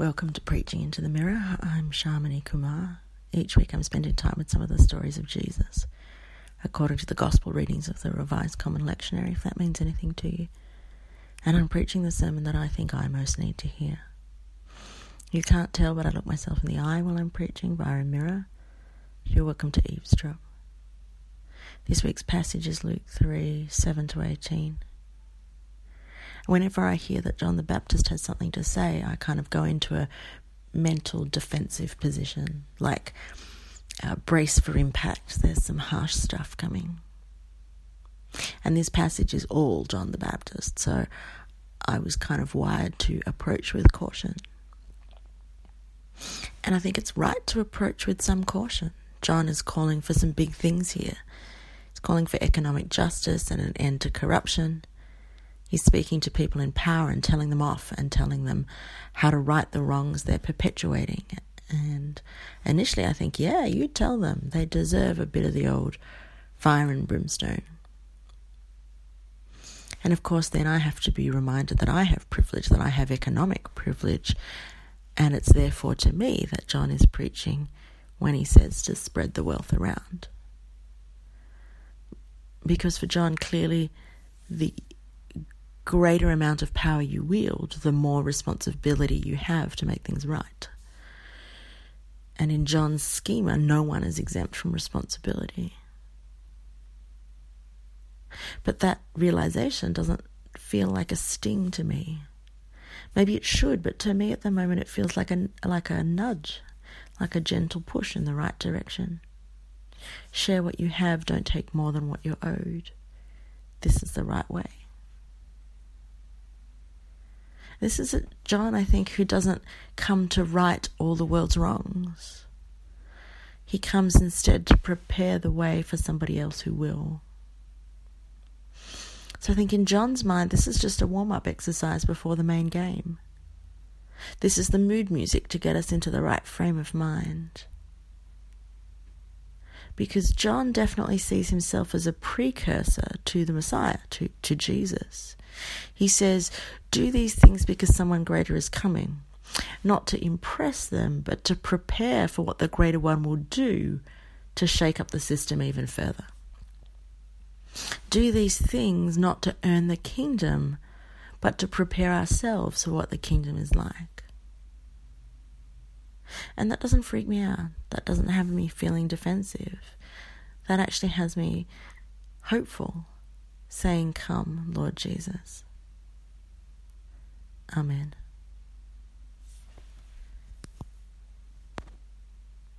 Welcome to Preaching into the Mirror. I'm Shamini Kumar. Each week I'm spending time with some of the stories of Jesus, according to the Gospel readings of the Revised Common Lectionary, if that means anything to you. And I'm preaching the sermon that I think I most need to hear. You can't tell, but I look myself in the eye while I'm preaching via a mirror. You're welcome to eavesdrop. This week's passage is Luke 3 7 to 18. Whenever I hear that John the Baptist has something to say, I kind of go into a mental defensive position, like uh, brace for impact. There's some harsh stuff coming. And this passage is all John the Baptist, so I was kind of wired to approach with caution. And I think it's right to approach with some caution. John is calling for some big things here. He's calling for economic justice and an end to corruption. He's speaking to people in power and telling them off and telling them how to right the wrongs they're perpetuating. And initially, I think, yeah, you tell them they deserve a bit of the old fire and brimstone. And of course, then I have to be reminded that I have privilege, that I have economic privilege, and it's therefore to me that John is preaching when he says to spread the wealth around. Because for John, clearly, the greater amount of power you wield, the more responsibility you have to make things right. And in John's schema, no one is exempt from responsibility. But that realization doesn't feel like a sting to me. Maybe it should, but to me at the moment it feels like a like a nudge, like a gentle push in the right direction. Share what you have, don't take more than what you're owed. This is the right way. This is a John, I think, who doesn't come to right all the world's wrongs. He comes instead to prepare the way for somebody else who will. So I think in John's mind, this is just a warm up exercise before the main game. This is the mood music to get us into the right frame of mind. Because John definitely sees himself as a precursor to the Messiah, to, to Jesus. He says, Do these things because someone greater is coming, not to impress them, but to prepare for what the greater one will do to shake up the system even further. Do these things not to earn the kingdom, but to prepare ourselves for what the kingdom is like. And that doesn't freak me out. That doesn't have me feeling defensive. That actually has me hopeful saying, Come, Lord Jesus. Amen.